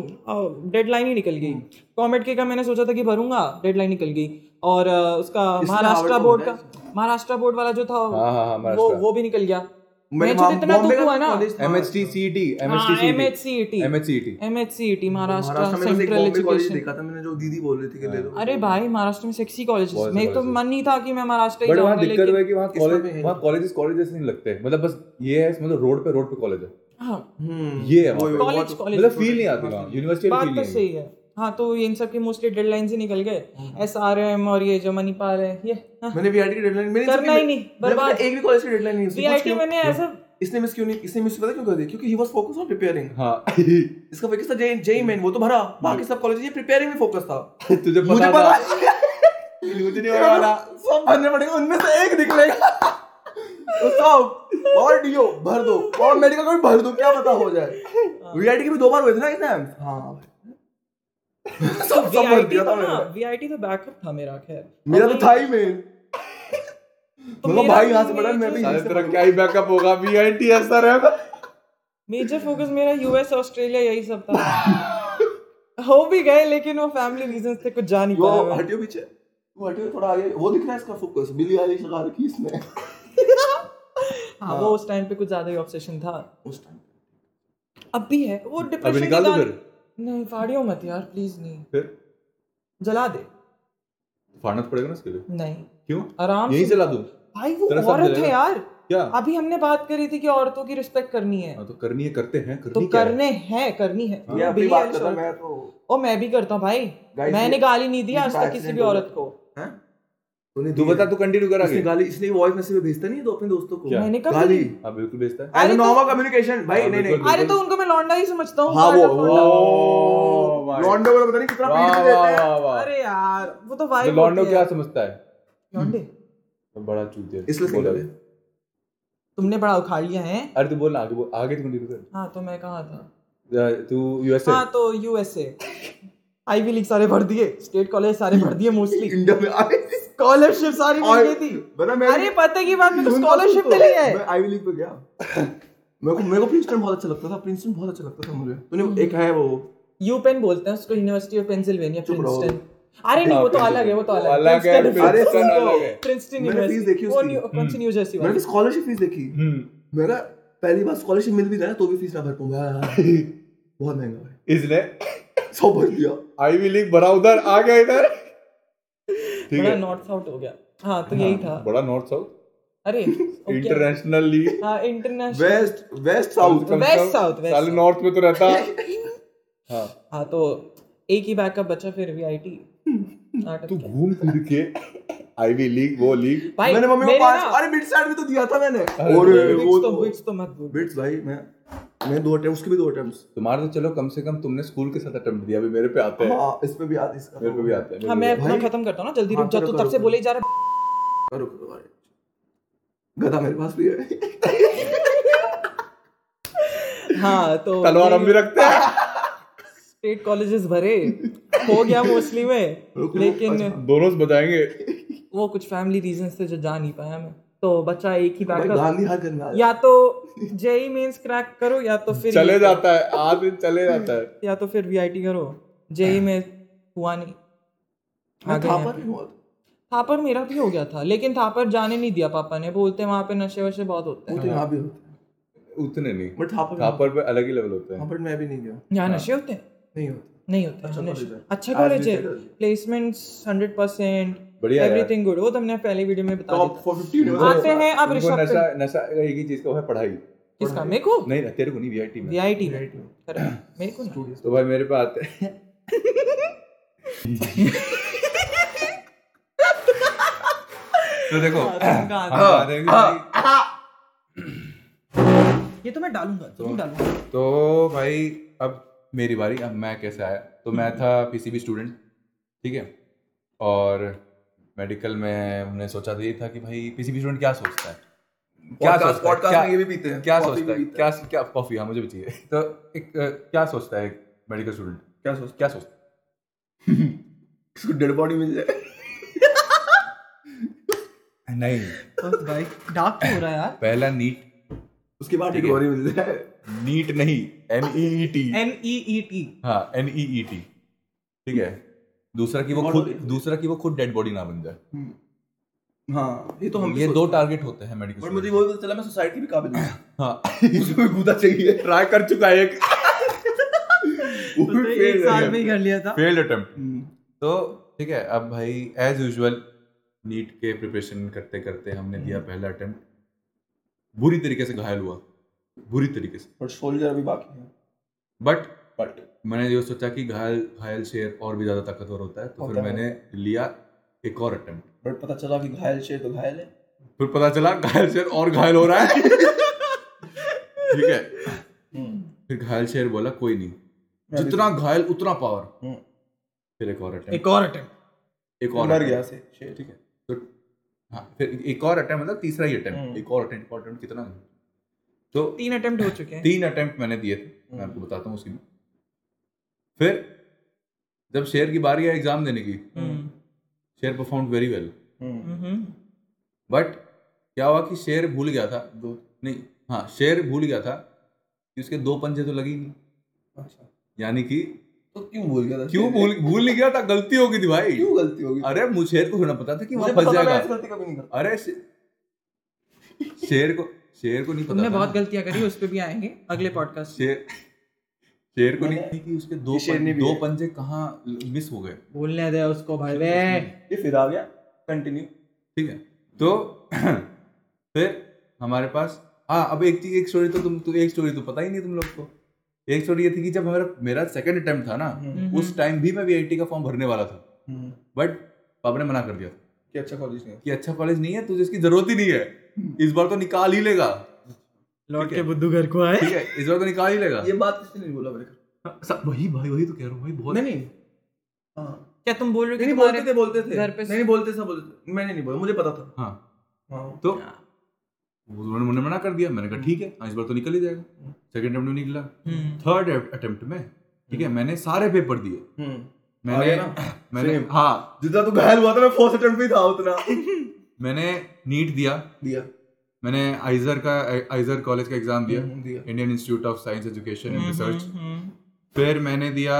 डेडलाइन ही निकल गई। कॉमेट के का मैंने सोचा था कि भरूँगा डेडलाइन निकल गई। और उसका महाराष्ट्र बोर्ड का महाराष्ट्र बोर्ड वाला जो था हाँ, हाँ, हाँ, वो वो भी निकल गया। अरे भाई महाराष्ट्र में सेक्सी कॉलेज मेरे तो मन नहीं था कि मैं महाराष्ट्र ही बट वहाँ दिक्कत है कि वहाँ कॉलेज भी कॉलेजेस कॉलेजेस नहीं लगते। मतलब बस ये है मतलब रोड पे रोड पे कॉलेज है। हाँ। हम्म ये है कॉलेज कॉलेज मतलब फील नहीं आती वहाँ। यूनिवर्सिटी बात तो सही है। हाँ तो इन सब के मोस्टली डेडलाइंस ही निकल गए। एस आर एम और ये जो मणिपाल है ये हाँ, मैंने वीआईटी की डेडलाइन मैंने करना ही नहीं, बर्बाद। एक भी कॉलेज की डेडलाइन नहीं। VIT मैंने ऐसा इसने मिस क्यों नहीं इसने मिस पता क्यों कर दी क्योंकि he was focus on preparing हाँ। इसका फोकस था जेई जेई मेन वो तो भरा। बाकी सब कॉलेज ये प्रिपेयरिंग में फोकस था। [LAUGHS] तुझे पता था। पता मुझे नहीं वाला। [LAUGHS] सब भरने पड़ेंगे उनमें से एक निकलेगा। तो सब और डीओ भर दो। और मेडिकल को भी भर दो क्या पता हो जाए। वीआईटी के भी दो बार हुए थे ना एग्ज़ाम हाँ। [LAUGHS] सब सब भर वीआईटी दिया था तो ना मैंने। वीआईटी तो बैकअप था मेरा खैर। मेरा तो था ही मेन तो मतलब भाई यहाँ से पढ़ा मैं भी साले यहीं से तेरा क्या ही बैकअप होगा बीआईटी ऐसा रहेगा मेजर फोकस मेरा यूएस ऑस्ट्रेलिया यही सब था। हो भी गए लेकिन वो फैमिली रीजंस थे कुछ जा नहीं पाया। हटियो पीछे। वो हटियो थोड़ा आगे। वो दिख रहा है इसका फोकस बिली आइलिश लगा रखी है इसने। [LAUGHS] हाँ वो उस टाइम पे कुछ ज़्यादा ही ऑब्सेशन था। उस टाइम अब भी है वो डिप्रेशन अभी निकाल दो फिर। नहीं फाड़ियो मत यार प्लीज़ नहीं। फिर? जला दे। फाड़ना तो पड़ेगा ना इसके लिए? नहीं। क्यों? आराम यही से। चला दूँ? भाई वो औरत है यार। क्या? अभी हमने बात करी थी कि औरतों की रिस्पेक्ट करनी है। आ, तो करनी है करते हैं तो करनी क्या है? करने हैं करनी है। ये अपनी बात कर रहा मैं तो ओ मैं भी करता हूँ भाई। मैंने गाली नहीं दी आज तक किसी भी औरत को। हैं? तूने तू बता तू कंटिन्यू कर इसने गाली इसलिए वॉइस मैसेज भेजता नहीं है तो अपने दोस्तों को? मैंने कब गाली? हाँ बिल्कुल भेजता है। अरे तो- नॉर्मल कम्युनिकेशन भाई हाँ, नहीं नहीं। अरे तो उनको मैं लौंडा ही समझता हूँ हाँ वो लौंडा। भाई। लॉन्डो को पता नहीं कितना पीट देते हैं। अरे यार वो तो तो वाइब लॉन्डो क्या समझता है? लौंडे? तो बड़ा चूतिया इसलिए बोला। सिंगल है। तुमने बड़ा उखाड़ लिया है। अरे तू बोल आगे बोल आगे तू कंटिन्यू कर। हाँ तो मैं कहा था? तू यूएसए हाँ तो यूएसए आईवी लीग सारे भर दिए स्टेट कॉलेज सारे भर दिए मोस्टली इंडिया में आए। स्कॉलरशिप सारी मिल गई थी अरे पता की बात में तो तो स्कॉलरशिप तो, मिली है। मैं आईवी लीग पे गया। मेरे को मेरे को प्रिंसटन बहुत अच्छा लगता था प्रिंसटन बहुत अच्छा लगता था मुझे। तूने एक है वो। यू पेन बोलते हैं उसको यूनिवर्सिटी ऑफ़ पेंसिल्वेनिया प्रिंसटन अरे नहीं वो तो अलग है वो तो अलग अलग है, अरे Princeton सुन तो- लो। Princeton मैंने देखी वो उसकी। कौन सी न्यू जर्सी मैंने स्कॉलरशिप फ़ीस देखी। हम्म। मेरा पहली बार स्कॉलरशिप मिल भी ना तो भी फ़ीस ना भर पाऊँ भाई बहुत महँगा है। इसलिए? सब भर दिया। आईवी लीग भरा उधर आ गया इधर। ठीक बड़ा है। नॉर्थ साउथ हो गया। हाँ तो यही था। बड़ा नॉर्थ साउथ अरे इंटरनेशनल लीग हाँ international west west south west south West साले नॉर्थ में तो रहता। [LAUGHS] हाँ। हाँ तो एक ही बैकअप बचा फिर भी आईटी तू घूम फिर के। [LAUGHS] आईवी लीग वो लीग मैंने मम्मी को पाँच अरे बिट साइड भी तो दिया था मैंने। और वो तो बिट्स तो मत बोल। बिट्स भाई मैं मैं दो अटेम्प्ट उसके भी दो अटेम्प्ट्स तुम्हारा तो चलो कम से कम तुमने स्कूल के साथ अटेम्प्ट दिया अभी मेरे पे आते हैं। हाँ इस पे भी याद इसका मेरे पे भी आते हैं हाँ मैं अपना खत्म करता हूँ ना जल्दी हाँ, रुक जा तू तब से बोले जा रहा करो करो अरे गधा मेरे पास भी है। हाँ तो तलवार हम भी रखते हैं। स्टेट कॉलेजेस भरे हो गया मोस्टली में लेकिन अच्छा। दोनों से बजाएँगे। वो कुछ फैमिली रीजंस थे जो जा नहीं पाया मैं। तो बच्चा एक ही बैकअप गांधी हर घर में आ या तो जेई मेंस क्रैक करो या तो फिर चले जाता है आदमी चले जाता है। या तो फिर वीआईटी करो। जेई में हुआ नहीं। आ मैं गए था यहाँ पर पे। नहीं हुआ। थापर मेरा भी हो गया था लेकिन थापर जाने नहीं दिया पापा ने। बोलते वहाँ पे नशे वशे बहुत होते हैं। तो यहाँ भी होता है। उतने नहीं। बट था पर थापर पे अलग ही लेवल होते हैं। पर मैं भी नहीं गया। यहाँ नशे होते हैं? नहीं होता। नहीं होते। अच्छा है। कॉलेज है। प्लेसमेंट्स हंड्रेड परसेंट बढ़िया एवरीथिंग गुड वो तुमने पहले वीडियो में बता टॉप दिया 450 आते हैं। अब ऋषभ नशा पे- नशा एक ही चीज़ का है पढ़ाई। किसका मेरे को? नहीं तेरे को नहीं वीआईटी में। वीआईटी में. मेरे को ना। तो भाई मेरे पे आते हैं तो देखो हाँ, देखो ये तो मैं डालूँगा ज़रूर डालूँगा। तो भाई अब मेरी बारी। अब मैं कैसे आया? तो मैं था पीसीबी स्टूडेंट ठीक है? और मेडिकल में हमने सोचा तो ये था कि भाई पीसीबी स्टूडेंट क्या सोचता है? क्या सोचता है? क्या ये भी पीते हैं, क्या सोचता है? क्या क्या कॉफ़ी हाँ मुझे भी चाहिए। तो एक क्या सोचता है एक मेडिकल स्टूडेंट क्या सोचते क्या सोचता है? इसको डेड बॉडी मिल जाए? है [LAUGHS] नहीं। बस भाई डार्क हो रहा है यार। पहला नीट उसके बाद है। बॉडी मिल जाए। नीट नहीं N E T N E E T हाँ एन ई टी ठीक है? दूसरा कि वो खुद दूसरा कि वो खुद डेड बॉडी ना बन जाए। हाँ ये तो हम ये दो टारगेट होते हैं मेडिकल बट मुझे वो पता चला मैं सोसाइटी भी काबिल हूँ। [COUGHS] हाँ। मुझे कोई कूदा चाहिए। ट्राई कर चुका है एक। वो [LAUGHS] तो एक साल में ही कर लिया था। फेल्ड अटेम्प्ट हम्म। तो ठीक है अब भाई एज यूजुअल नीट के प्रिपरेशन करते करते हमने दिया पहला अटेम्प्ट बुरी तरीके से घायल हुआ। बुरी तरीके से। और सोल्जर अभी बाकी है। बट बट मैंने जो सोचा कि घायल घायल शेर और भी ज़्यादा ताकतवर होता है तो फिर मैंने लिया एक और अटेम्प्ट बट पता चला कि घायल शेर तो घायल है। फिर पता चला घायल शेर और घायल हो रहा है। [LAUGHS] ठीक है। फिर घायल शेर बोला कोई नहीं। जितना घायल उतना पावर हम्म। फिर एक और अटेम्प्ट एक और अटेम्प्ट एक और मर गया से शेर। ठीक है। तो हाँ फिर एक और अटेम्प्ट मतलब तीसरा ही अटेम्प्ट हम्म। एक और अटेम्प्ट अटेम्प्ट कितना? तो तीन अटेम्प्ट हो चुके हैं। तीन अटेम्प्ट मैंने दिए थे। मैं आपको बताता हूँ उसकी फिर जब शेर की बारी आई एग्ज़ाम देने की हम्म, शेर परफॉर्म वेरी वेल हम्म, बट क्या हुआ कि शेर भूल गया था? दो। नहीं हाँ शेर भूल गया था कि उसके दो पंजे तो लगी नहीं। अच्छा। यानी कि तो क्यों भूल गया था? क्यों भूल भूल नहीं गया था? गलती हो गई थी भाई। क्यों गलती होगी अरे मुझे शेर को थोड़ा पता था कि वहाँ फंस जाएगा। गलती कभी नहीं करता। अरे शेर को शेर को नहीं पता तुमने बहुत गलतियाँ करी उस पे भी आएँगे अगले पॉडकास्ट शेर शेर को नहीं कि उसके दो ये शेरनी पं, भी दो पंजे कहाँ मिस हो गए। बोलने दे उसको भाई वे। ये फिर आ गया। कंटिन्यू ठीक है। तो [CLEARS THROAT] फिर हमारे पास हाँ अब एक चीज़ एक स्टोरी तो तुम तो एक स्टोरी तो पता ही नहीं तुम लोग को। एक स्टोरी ये थी कि जब हमारा मेरा सेकंड अटेम्प्ट था ना हम्म। उस टाइम भी मैं वीआईटी का फॉर्म भरने वाला था। बट पापा ने मना कर दिया। था कि अच्छा कॉलेज नहीं है। कि अच्छा कॉलेज नहीं है तुझे इसकी ज़रूरत ही नहीं है। इस बार तो निकाल ही लेगा। लौट के बुद्धू घर को आए। ठीक है इस बार तो निकाल ही लेगा। ये बात किसने नहीं बोला मेरे को। हाँ, सब- वही भाई वही तो कह रहा हूँ भाई बहुत नहीं नहीं। हाँ। क्या तुम बोल रहे हो नहीं बोलते थे बोलते थे। घर पे नहीं बोलते सब बोलते थे। मैंने नहीं बोला मुझे पता था। हाँ। हाँ। तो उन्होंने मुझे मना कर दिया मैंने कहा ठीक है हाँ, इस बार तो निकल ही जाएगा। सेकंड अटेम्प्ट में निकला। हम्म, थर्ड अटेम्प्ट में ठीक है मैंने सारे पेपर दिए। हम्म। मैंने [CLEARS THROAT] मैंने हाँ। जितना तू घायल हुआ था मैं फोर्थ अटेम्प्ट में था उतना। [LAUGHS] मैंने नीट दिया। दिया। मैंने आइजर का आइजर कॉलेज का एग्ज़ाम दिया Indian Institute of Science Education and Research फिर मैंने दिया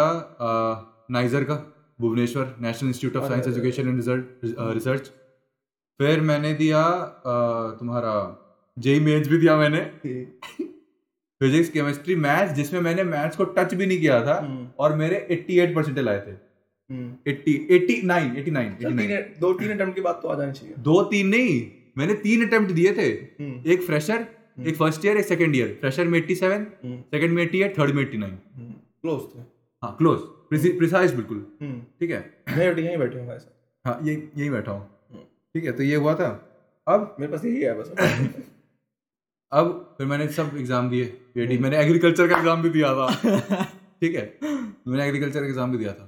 नाइजर का Bhubaneswar National Institute of Science Education and Research फिर मैंने दिया तुम्हारा जेई मेंस भी दिया मैंने। फिजिक्स केमिस्ट्री मैथ्स जिसमें मैंने मैथ्स को टच भी नहीं किया था हम्म, और मेरे 88 परसेंटेज आए थे। हम्म। 80 89 89 89 दो तीन अटेम्प्ट के बाद तो आ जानी चाहिए। दो तीन नहीं मैंने तीन अटेम्प्ट दिए थे। हम्म, एक फ्रेशर एक फ़र्स्ट ईयर एक सेकंड ईयर फ्रेशर में एट्टी सेवन सेकंड में 88 थर्ड में एट्टी नाइन क्लोज थे। हाँ क्लोज प्रिसाइज बिल्कुल। हम्म, ठीक है? मैं यहीं बैठे हूँ हाँ ये यही बैठा हूँ। हम्म। ठीक है तो ये हुआ था। अब मेरे पास यही है बस। [LAUGHS] अब फिर मैंने सब एग्ज़ाम दिए पीएडी मैंने एग्रीकल्चर का एग्ज़ाम भी दिया था। ठीक है? मैंने एग्रीकल्चर का एग्ज़ाम भी दिया था।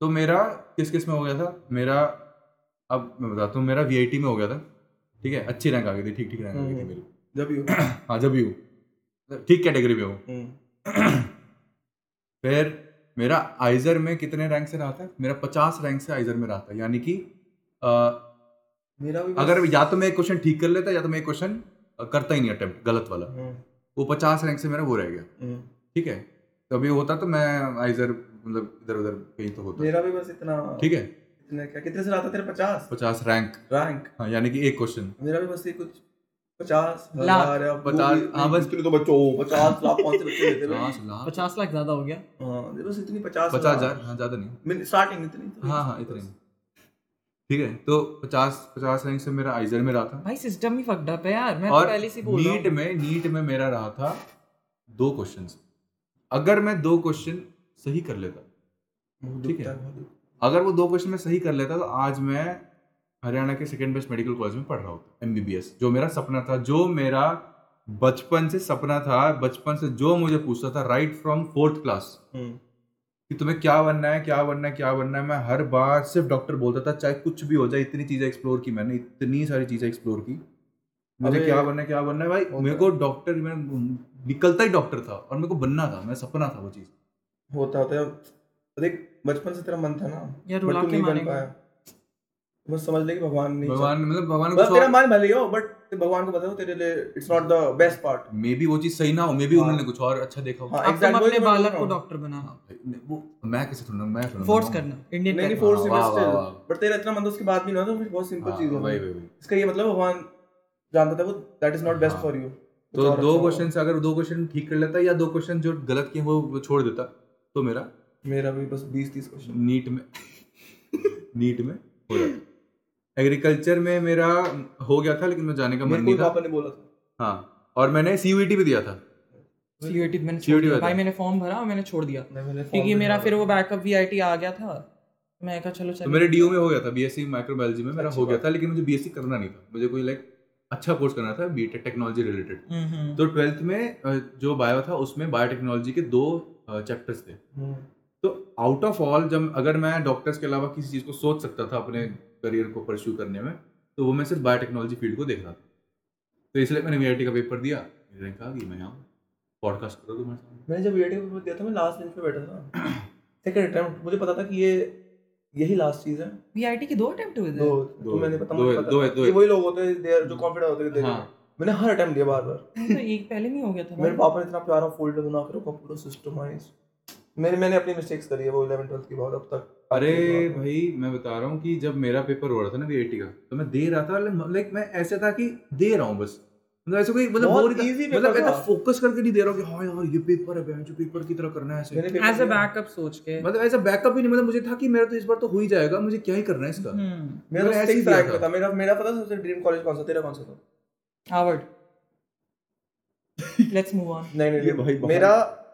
तो मेरा किस किसमें हो गया था? मेरा अब मैं बताता हूँ मेरा वीआईटी में हो गया था। ठीक है? अच्छी रैंक आ गई थी ठीक ठीक रैंक आ गई थी मेरी। जब भी [CLEARS THROAT] हो जब भी हूँ ठीक कैटेगरी में हूँ। हम्म, [CLEARS THROAT] फिर मेरा आइजर में कितने रैंक से रहा था? मेरा पचास रैंक से आइजर में रहा था। यानी कि मेरा भी अगर या तो मैं एक क्वेश्चन ठीक कर लेता या तो मैं एक क्वेश्चन करता ही नहीं अटेम्प्ट गलत वाला। हम्म, वो पचास रैंक से मेरा वो रह गया। हम्म। ठीक है? कभी होता तो मैं आइजर मतलब इधर उधर कहीं तो होता। मेरा भी बस इतना ठीक है? इतने क्या कितने से रहा था तेरे पचास? पचास रैंक रैंक हाँ यानी कि एक क्वेश्चन मेरा भी बस ये कुछ पचास हज़ार या पचास, हाँ, बस- इतने तो बच्चों पचास लाख कौन से बच्चे लेते हैं? पचास लाख। ज़्यादा हो गया। हाँ बस इतनी पचास पचास हज़ार। हाँ ज़्यादा नहीं। स्टार्टिंग इतनी तो हाँ हाँ इतने। ठीक है तो पचास पचास रैंक से मेरा आइजर में रहा था। भाई सिस्टम ही फक्ड अप है यार। मैं तो और पहले से बोल रहा नीट में नीट में मेरा रहा था दो क्वेश्चंस अगर मैं दो क्वेश्चन सही कर लेता ठीक है। अगर वो दो क्वेश्चन में सही कर लेता तो आज मैं हरियाणा के सेकेंड बेस्ट मेडिकल कॉलेज में पढ़ रहा होता एमबीबीएस जो मेरा सपना था जो मेरा बचपन से सपना था बचपन से जो मुझे पूछता था राइट फ्रॉम फोर्थ क्लास कि तुम्हें क्या बनना है क्या बनना है क्या बनना है मैं हर बार सिर्फ़ डॉक्टर बोलता था चाहे कुछ भी हो जाए इतनी चीज़ें एक्सप्लोर की मैंने इतनी सारी चीज़ें एक्सप्लोर की। मुझे क्या बनना है क्या बनना है भाई मेरे को डॉक्टर मैं निकलता ही डॉक्टर था और मेरे को बनना था मेरा सपना था वो चीज़। होता होता है। देख बचपन से तेरा मन था ना? यार रुला के नहीं मारेगा। बस समझ ले कि भगवान नहीं भगवान मतलब भगवान को तेरा मन भले हो बट भगवान को बताओ तेरे लिए it's not the best part maybe वो चीज़ सही ना हो मे बी हाँ। उन्होंने कुछ और अच्छा देखा हो। हाँ, अब तुम अपने बालक को डॉक्टर बनाना हाँ, वो मैं कैसे थोड़ा मैं थोड़ा फोर्स करना इंडियन नहीं नहीं फोर्स वाह, स्टिल। बट तेरा इतना मन तो उसके बाद भी ना तो बहुत सिंपल चीज़ है वही वही इसका ये मतलब भगवान जानता था वो that is not best. For you तो दो क्वेश्चन अगर दो क्वेश्चन ठीक कर लेता या दो क्वेश्चन जो गलत किए वो छोड़ देता तो मेरा? मेरा भी बस 20 30 क्वेश्चन नीट में नीट में हो जाता एग्रीकल्चर में मेरा हो गया था लेकिन मैं जाने का मन नहीं था। पापा ने बोला था। हाँ और मैंने सीयूईटी भी दिया था। सीयूईटी मैंने छोड़ दिया। भाई मैंने फॉर्म भरा और मैंने छोड़ दिया। क्योंकि मेरा फिर वो बैकअप वीआईटी आ गया था। मैं कहा चलो तो चलो मेरे डीयू में हो गया था बीएससी माइक्रोबायोलॉजी में। मेरा हो गया था लेकिन मुझे बीएससी करना नहीं था। मुझे कोई लाइक अच्छा कोर्स करना था बीटेक टेक्नोलॉजी रिलेटेड। तो ट्वेल्थ में जो बायो था उसमें बायोटेक्नोलॉजी के दो चैप्टर्स थे। हम्म, तो आउट ऑफ़ ऑल जब अगर मैं डॉक्टर्स के अलावा किसी चीज़ को सोच सकता था अपने करियर को परस्यू करने में तो वो मैं सिर्फ़ बायोटेक्नोलॉजी फ़ील्ड को देख रहा था। तो इसलिए मैंने वीआईटी का पेपर दिया। रैंक आ गई मैं यहाँ पॉडकास्ट करो तुम्हारे सामने। मैंने जब वीडियो का पेपर दिया था मैं लास्ट बेंच पे बैठा था। [CLEARS THROAT] सेकंड अटेम्प्ट मुझे पता था कि ये यही लास्ट चीज़ है। वीआईटी के दो अटेम्प्ट हुए थे? दो। दो। तो मैंने पता दो पता दो है, दो है। वही लोग होते हैं देयर जो कॉन्फिडेंट होते हैं कि हाँ। मैंने हर अटेम्प्ट दिया बार बार। तो एक पहले नहीं हो गया था मेरे पापा ने इतना प्यारा फोल्डर बना के रखा पूरा सिस्टमाइज मैंने मैंने अपनी मिस्टेक्स करी है वो 11 12th की बहुत अब तक अरे भाई मैं बता रहा हूँ कि जब मेरा पेपर हो रहा था ना वीआईटी का तो मैं दे रहा था लाइक मैं ऐसे था कि दे रहा हूँ बस। मतलब ऐसे कोई मतलब था। मतलब ऐसा फोकस करके नहीं दे रहा हूँ कि हाँ यार ये पेपर है जो पेपर की तरह करना है ऐसे। एज अ बैकअप सोच के। मतलब ऐसा बैकअप ही नहीं मतलब मुझे था कि मेरा तो इस बार तो हो ही जाएगा मुझे क्या ही करना है इसका। हम्म। मेरा तो ऐसे ही सिक्स रैंक था। मेरा मेरा पता सबसे ड्रीम कॉलेज कौन सा तेरा कौन सा था? हार्वर्ड लेट्स मूव ऑन नहीं नहीं भाई मेरा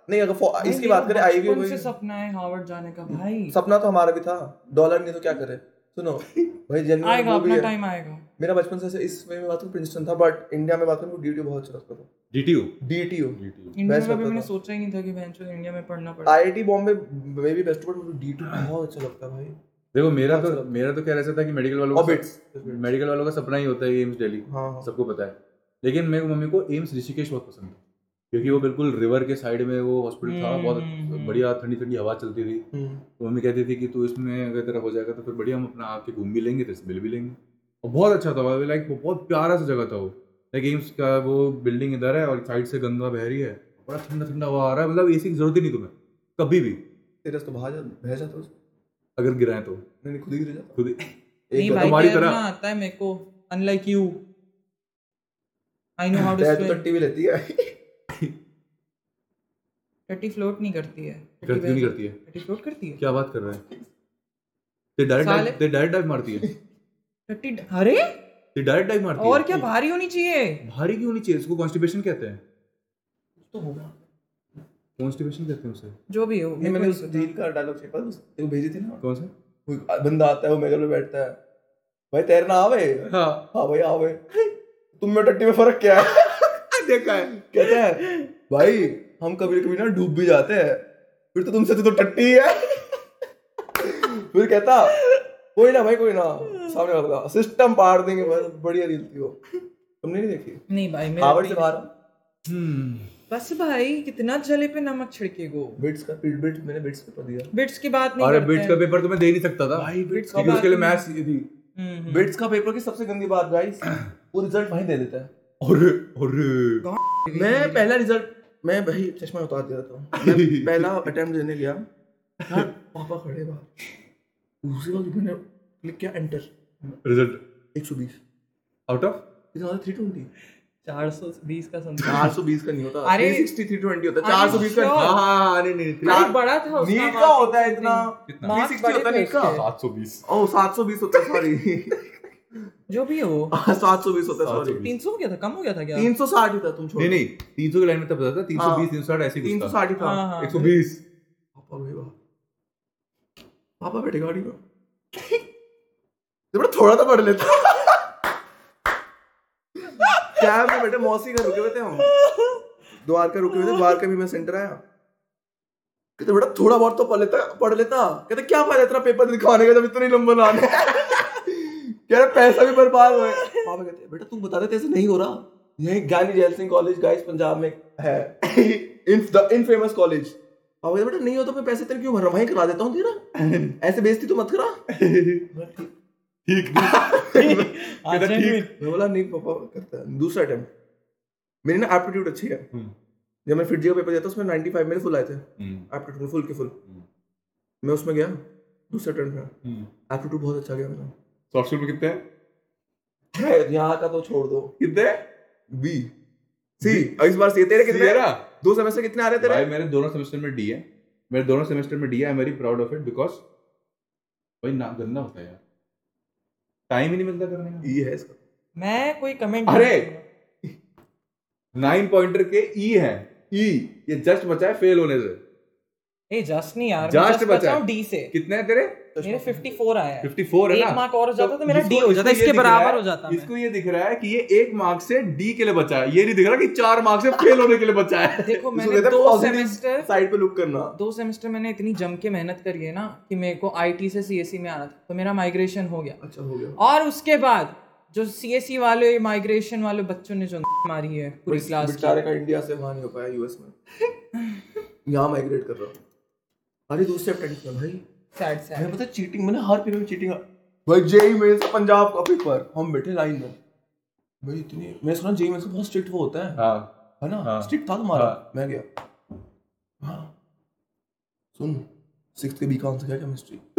नहीं अगर इसकी बात करें आईवी बचपन से सपना है हार्वर्ड जाने का भाई। सपना तो हमारा भी था डॉलर नहीं तो क्या करे? सुनो भाई जेन्युइन आएगा अपना टाइम आएगा। मेरा बचपन से इस वे में बात करूँ प्रिंसटन था बट इंडिया में बात करूँ डीटीयू बहुत अच्छा लगता था डीटीयू डीटीयू इंडिया Best में भी मैंने सोचा ही नहीं था कि बेंचो इंडिया में पढ़ना पड़ेगा। IIT Bombay maybe best but मुझे डीटीयू बहुत अच्छा लगता है भाई। देखो मेरा तो अच्छा मेरा तो क्या ऐसा था कि मेडिकल वालों का बिट्स मेडिकल वालों का सपना ही होता है एम्स दिल्ली हाँ हाँ। सबको पता है। लेकिन मेरे मम्मी को एम्स ऋषिकेश बहुत पसंद था क्योंकि वो बिल्कुल रिवर के साइड में वो हॉस्पिटल था हम्म, बहुत हम्म। बढ़िया ठंडी ठंडी हवा चलती थी। हम्म, तो मम्मी कहती थी कि तू इसमें अगर तेरा हो जाएगा तो फिर बढ़िया हम अपना आके घूम भी लेंगे तो मिल भी लेंगे। और बहुत अच्छा था लाइक वो बहुत प्यारा सा जगह था वो। लाइक एम्स का वो बिल्डिंग इधर है और साइड से गंगा बह रही है। बड़ा ठंडा ठंडा हवा आ रहा है मतलब एसी की ज़रूरत ही नहीं तुम्हें कभी भी। तेरे तो बहा बह जाता अगर गिराए तो। नहीं खुद ही गिर जाता। खुद ही। नहीं भाई हमारी तरह। आता है मेरे को unlike you I know how to swim भी लेती है। टट्टी फ्लोट नहीं करती है। करती नहीं करती है। टट्टी फ्लोट करती है। क्या बात कर रहा है? ते डायरेक्ट। ते डायरेक्ट डाइव मारती है। टट्टी अरे! ते डायरेक्ट डाइव मारती है। और क्या भारी होनी चाहिए? भारी क्यों नहीं चाहिए? इसको कॉन्स्टिपेशन कहते हैं। तो होगा। कॉन्स्टिपेशन कहते हैं उसे। जो भी हो मेरे मैंने को उस रील का डायलॉग उस वो भेजी थी ना। कौन सा? कोई बंदा आता है वो मेगल में बैठता है। भाई तैरना आवे? हाँ। हाँ भाई आवे। तुम में टट्टी में फ़र्क क्या है? [LAUGHS] देखा है। कहते हैं भाई हम कभी कभी ना डूब भी जाते हैं। फिर तो तुमसे तो टट्टी है। फिर कहता कोई ना भाई कोई ना। सामने वाला सिस्टम पार देंगे बस बढ़िया रील थी वो। तुमने नहीं देखी? नहीं भाई हार्वर्ड से बाहर। हम्म। बस भाई कितना जले पे नमक छिड़के गो बिट्स का बिट्स मैंने बिट्स पेपर दिया। बिट्स की बात नहीं अरे बिट्स का पेपर तो मैं दे नहीं सकता था। भाई बिट्स का उसके लिए मैथ्स थी। हम्म, हम्म। बिट्स का पेपर की सबसे गंदी बात गाइस वो रिज़ल्ट वहीं दे देता है। और और मैं पहला रिज़ल्ट मैं भाई चश्मा उतार दिया था मैं [LAUGHS] पहला अटेम्प्ट देने गया। यार पापा खड़े बाहर। उसी वक्त मैंने क्लिक किया एंटर रिज़ल्ट 120 आउट ऑफ़ इतना ज़्यादा 320 चार सौ बीस का समथिंग 420 का नहीं होता। अरे- 360 320 होता। है Are you 420 का sure? हाँ हाँ नहीं नहीं नहीं बड़ा था उसका नीट का होता है इतना। कितना? 360 होता नीट का। 720 ओ 720 होता सॉरी [LAUGHS] जो भी हो। 720 होता है तीन सौ हो गया था? कम हो गया था क्या? 360 ही था तुम छोड़। नहीं नहीं 300 की लाइन में तब पता था 320 हाँ। 360 ऐसे ही कुछ था। 360 ही था। हाँ, हाँ। 120 पापा भाई वाह पापा बैठे गाड़ी में। ये बड़ा थोड़ा तो पढ़ लेता। कैब में बैठे मौसी का रुके हुए थे हम। द्वारका रुके हुए थे द्वारका भी मैं सेंटर आया। कहते बेटा थोड़ा बहुत तो पढ़ लेता पढ़ लेता। कहते क्या फ़ायदा इतना पेपर दिखाने का जब इतना ही नंबर लाने कह रहे पैसा भी बर्बाद हुए [LAUGHS] पापा कहते बेटा तू बता दे तेरे से नहीं हो रहा? यही ज्ञानी जैल सिंह कॉलेज गाइस पंजाब में है। इन द इनफेमस कॉलेज पापा कहते बेटा नहीं हो तो मैं पैसे तेरे क्यों भर रहा हूँ? वहीं करा देता हूँ तेरा [LAUGHS] ऐसे बेइज्जती तो मत करा। ठीक। [LAUGHS] ठीक हाँ, कहता ठीक मैं बोला नहीं पापा करता दूसरा अटेम्प्ट मेरी ना एप्टीट्यूड अच्छी है। हम्म। जब मैं फिट जी का पेपर दिया था उसमें 95 मेरे फुल आए थे। हम्म, एप्टीट्यूड फुल के फुल हम्म, मैं उसमें गया दूसरे अटेम्प्ट में। हम्म। एप्टीट्यूड बहुत अच्छा गया मेरा। सॉफ्ट स्किल में कितने हैं? यहाँ का तो छोड़ दो। कितने? बी सी इस बार सी तेरे कितने? तेरा? दो सेमेस्टर कितने आ रहे तेरे? भाई मेरे दोनों सेमेस्टर में डी है। मेरे दोनों सेमेस्टर में डी है। I am very proud of it because भाई ना गंदा होता है यार। टाइम ही नहीं मिलता करने का। ई है इसका। मैं कोई कमेंट अरे! नाइन पॉइंटर के ई है। ई ये जस्ट बचा है फेल होने से। ए जस्ट नहीं यार just बचा। है। डी से। कितने तेरे? मेरे 54 आया है। 54 है ना? एक मार्क और हो जाता तो मेरा इसको- D हो जाता, इसके बराबर है- हो जाता इसको ये दिख रहा है कि ये एक मार्क से डी के लिए बचा है। ये नहीं दिख रहा कि चार मार्क से फेल होने के लिए बचा है। [LAUGHS] देखो मैंने दो सेमेस्टर साइड पे लुक करना। दो सेमेस्टर मैंने इतनी जम के मेहनत करी है ना कि मेरे को आईटी से सीएससी में आना था। तो मेरा माइग्रेशन हो गया। अच्छा हो गया। और उसके बाद जो सीएससी वाले माइग्रेशन वाले बच्चों ने जो [LAUGHS] मारी है पूरी क्लास बेचारे का। इंडिया से वहाँ नहीं हो पाया यूएस में। [LAUGHS] यहाँ माइग्रेट कर रहा हूँ। अरे दूसरे अटेम्प्ट में भाई। सैड मैं सैड पता चीटिंग मैंने हर पेपर में चीटिंग भाई जेई मेंस का पंजाब का पेपर हम बैठे लाइन में। भाई इतनी मैं सुना जेई मेंस बहुत स्ट्रिक्ट वो होता है। हाँ। है ना? हाँ। स्ट्रिक्ट था तुम्हारा? हाँ। मैं गया। हाँ। सुन सिक्स के बी का आंसर क्या केमिस्ट्री [LAUGHS]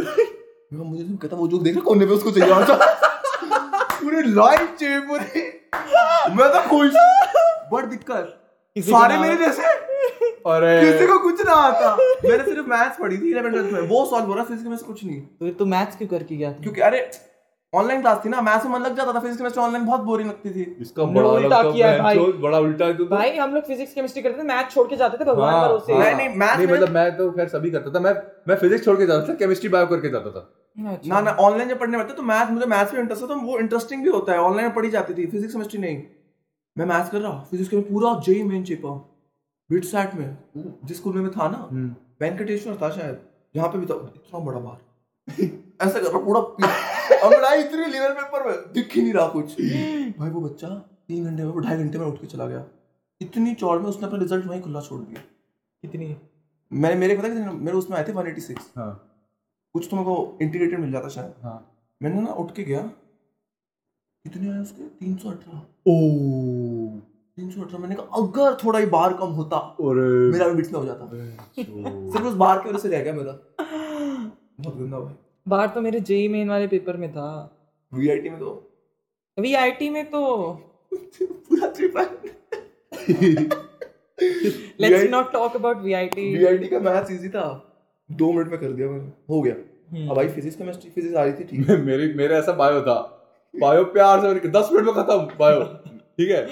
मैं मुझे तो कहता वो जो देख रहा कोने पे उसको चाहिए आंसर [LAUGHS] पूरी लाइन चाहिए पूरी। [LAUGHS] मैं तो खुश। बट दिक्कत सारे मेरे जैसे अरे। किसी को कुछ ना आता। मैंने सिर्फ़ मैथ्स पढ़ी थी 11 12 में। वो सॉल्व हो रहा फिजिक्स में से कुछ नहीं। तो तू मैथ्स क्यों करके गया था? क्योंकि अरे ऑनलाइन क्लास थी ना मैथ्स में मन लग जाता था फिजिक्स में ऑनलाइन बहुत बोरिंग लगती थी। इसका बड़ा उल्टा किया है है भाई। भाई बड़ा उल्टा है तू भाई हम लोग फिजिक्स केमिस्ट्री करते थे मैथ छोड़ के जाते थे भगवान हाँ, भरोसे। हाँ। नहीं, नहीं, math नहीं मतलब मैं तो खैर सभी करता था। मैं मैं फिजिक्स छोड़ के जाता था केमिस्ट्री बायो करके जाता था। अच्छा। ना ना ऑनलाइन जब पढ़ने बैठते तो मैथ मुझे मैथ्स में इंटरेस्ट है तो वो इंटरेस्टिंग भी होता है। ऑनलाइन पढ़ी जाती थी फिजिक्स केमिस्ट्री नहीं। मैं मैथ्स कर रहा फिजिक्स के पूरा जेई मेन चिपा सैट में वो जिस स्कूल में मैं था ना वेंकटेश्वर था शायद यहाँ पे भी था। इतना बड़ा बार [LAUGHS] ऐसा कर रहा पूरा अंगड़ाई इतनी लेवल पेपर में दिख ही नहीं रहा कुछ। [LAUGHS] भाई वो बच्चा तीन घंटे में वो ढाई घंटे में उठ के चला गया। इतनी चौड़ में उसने अपना रिज़ल्ट वहीं खुला छोड़ दिया। कितनी? मैंने मेरे पता है मेरे उसमें आए थे 186 हाँ। कुछ तो मेरे को इंटीग्रेटेड मिल जाता शायद। हाँ। मैंने ना उठ के गया कितने आए उसके? तीन सौ अठारह। ओ। दिन छोड़ रहा मैंने कहा अगर थोड़ा ही बार कम होता और मेरा भी में हो जाता। [LAUGHS] सिर्फ़ उस बार की वजह से रह गया मेरा। बहुत गंदा भाई। बाहर तो मेरे जेई मेन वाले पेपर में था। वीआईटी में तो। वीआईटी में तो। पूरा trip let's not talk about VIT VIT का मैथ्स इजी था। दो मिनट में कर दिया मैंने। हो गया। हम्म। अब भाई फिजिक्स केमिस्ट्री फिजिक्स आ रही थी ठीक [LAUGHS] मेरी मेरे ऐसा बायो था। बायो प्यार से दस मिनट में खत्म। बायो [LAUGHS] ठीक है?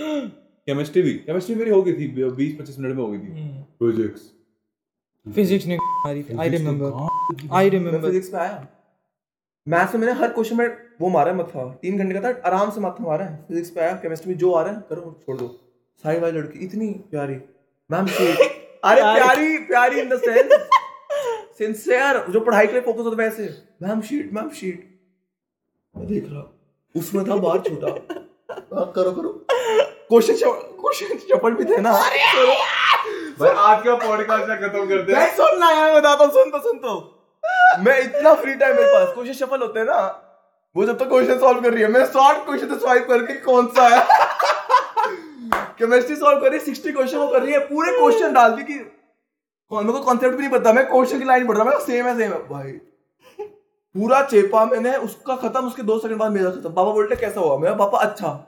केमिस्ट्री भी केमिस्ट्री मेरी हो गई थी बीस पच्चीस मिनट में हो गई थी। हम्म। फिजिक्स फिजिक्स ने [LAUGHS] मारी आई रिमेम्बर आई मैं रिमेम्बर फिजिक्स में आया। मैथ्स में मैंने हर क्वेश्चन में वो मारा है मत्था तीन घंटे का था आराम से माथा मारा है। फिजिक्स पे आया केमिस्ट्री में जो आ रहा है करो छोड़ दो। साइड वाली लड़की इतनी प्यारी। मैम [LAUGHS] अरे प्यारी। प्यारी इन द सेंस सिंसियर जो पढ़ाई के लिए फोकस होता है वैसे। मैम शीट मैम शीट मैं देख रहा उसमें था बाहर छोटा। [LAUGHS] हाँ, करो करो। क्वेश्चन क्वेश्चन चपट भी थे ना। करो। भाई आज का पॉडकास्ट खत्म करते हैं। मैं सुनना यार बताता हूँ सुन तो सुन तो। मैं इतना फ्री टाइम मेरे पास क्वेश्चन होते हैं ना। वो जब तक क्वेश्चन सॉल्व कर रही है मैं शॉर्ट क्वेश्चन स्वाइप करके कौन सा है? केमिस्ट्री सॉल्व कर रही है सिक्सटी क्वेश्चन वो कर रही है पूरे क्वेश्चन डाल दी कि कौन मेरे को कॉन्सेप्ट भी नहीं पता मैं क्वेश्चन की लाइन पढ़ रहा मैं सेम है सेम है। भाई पूरा चेपा मैंने उसका खत्म उसके दो सेकंड बाद मेरा खत्म। पापा बोलते कैसा हुआ? मेरा पापा अच्छा।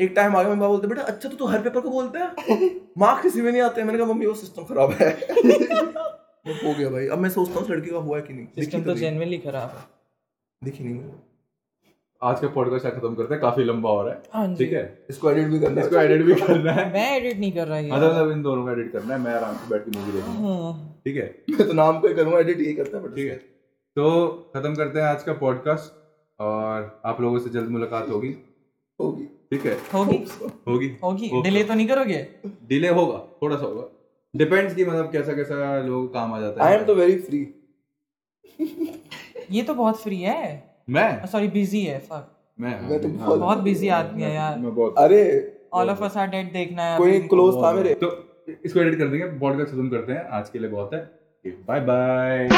एक टाइम आ गया मेरे बोलते बेटा अच्छा तो तू हर पेपर को बोलते हैं? मार्क्स किसी में नहीं आते मैंने कहा मम्मी वो सिस्टम खराब है. [LAUGHS] वो हो गया भाई। अब मैं सोचता हूँ लड़की का हुआ है कि नहीं। सिस्टम तो तो नहीं। जेन्युइनली खराब है। दिखी नहीं। आज का पॉडकास्ट खत्म करते हैं काफ़ी लंबा हो। रहा है हाँ ठीक है? इसको एडिट भी करना है। इसको एडिट भी करना है। मैं एडिट नहीं कर रहा ये मतलब इन दोनों को एडिट करना है मैं आराम से बैठ के मूवी देखूँगा। हाँ। ठीक है? मैं तो नाम ही करूँगा एडिट यही करता है ठीक है। तो खत्म करते हैं आज का पॉडकास्ट और आप लोगों से जल्द मुलाकात होगी। होगी। ठीक है? होगी। होगी। होगी। डिले तो नहीं करोगे? डिले होगा थोड़ा सा होगा। डिपेंड्स की मतलब कैसा कैसा लोगों को काम आ जाता है। आई एम तो वेरी फ्री ये तो बहुत फ्री है। मैं? सॉरी बिज़ी है fuck मैं? मैं तो बहुत- बहुत बिज़ी आदमी है यार। मैं बहुत अरे all of us are dead देखना है। कोई क्लोज था मेरे। तो इसको एडिट कर देंगे पॉडकास्ट खत्म करते हैं। आज के लिए बहुत है। Bye bye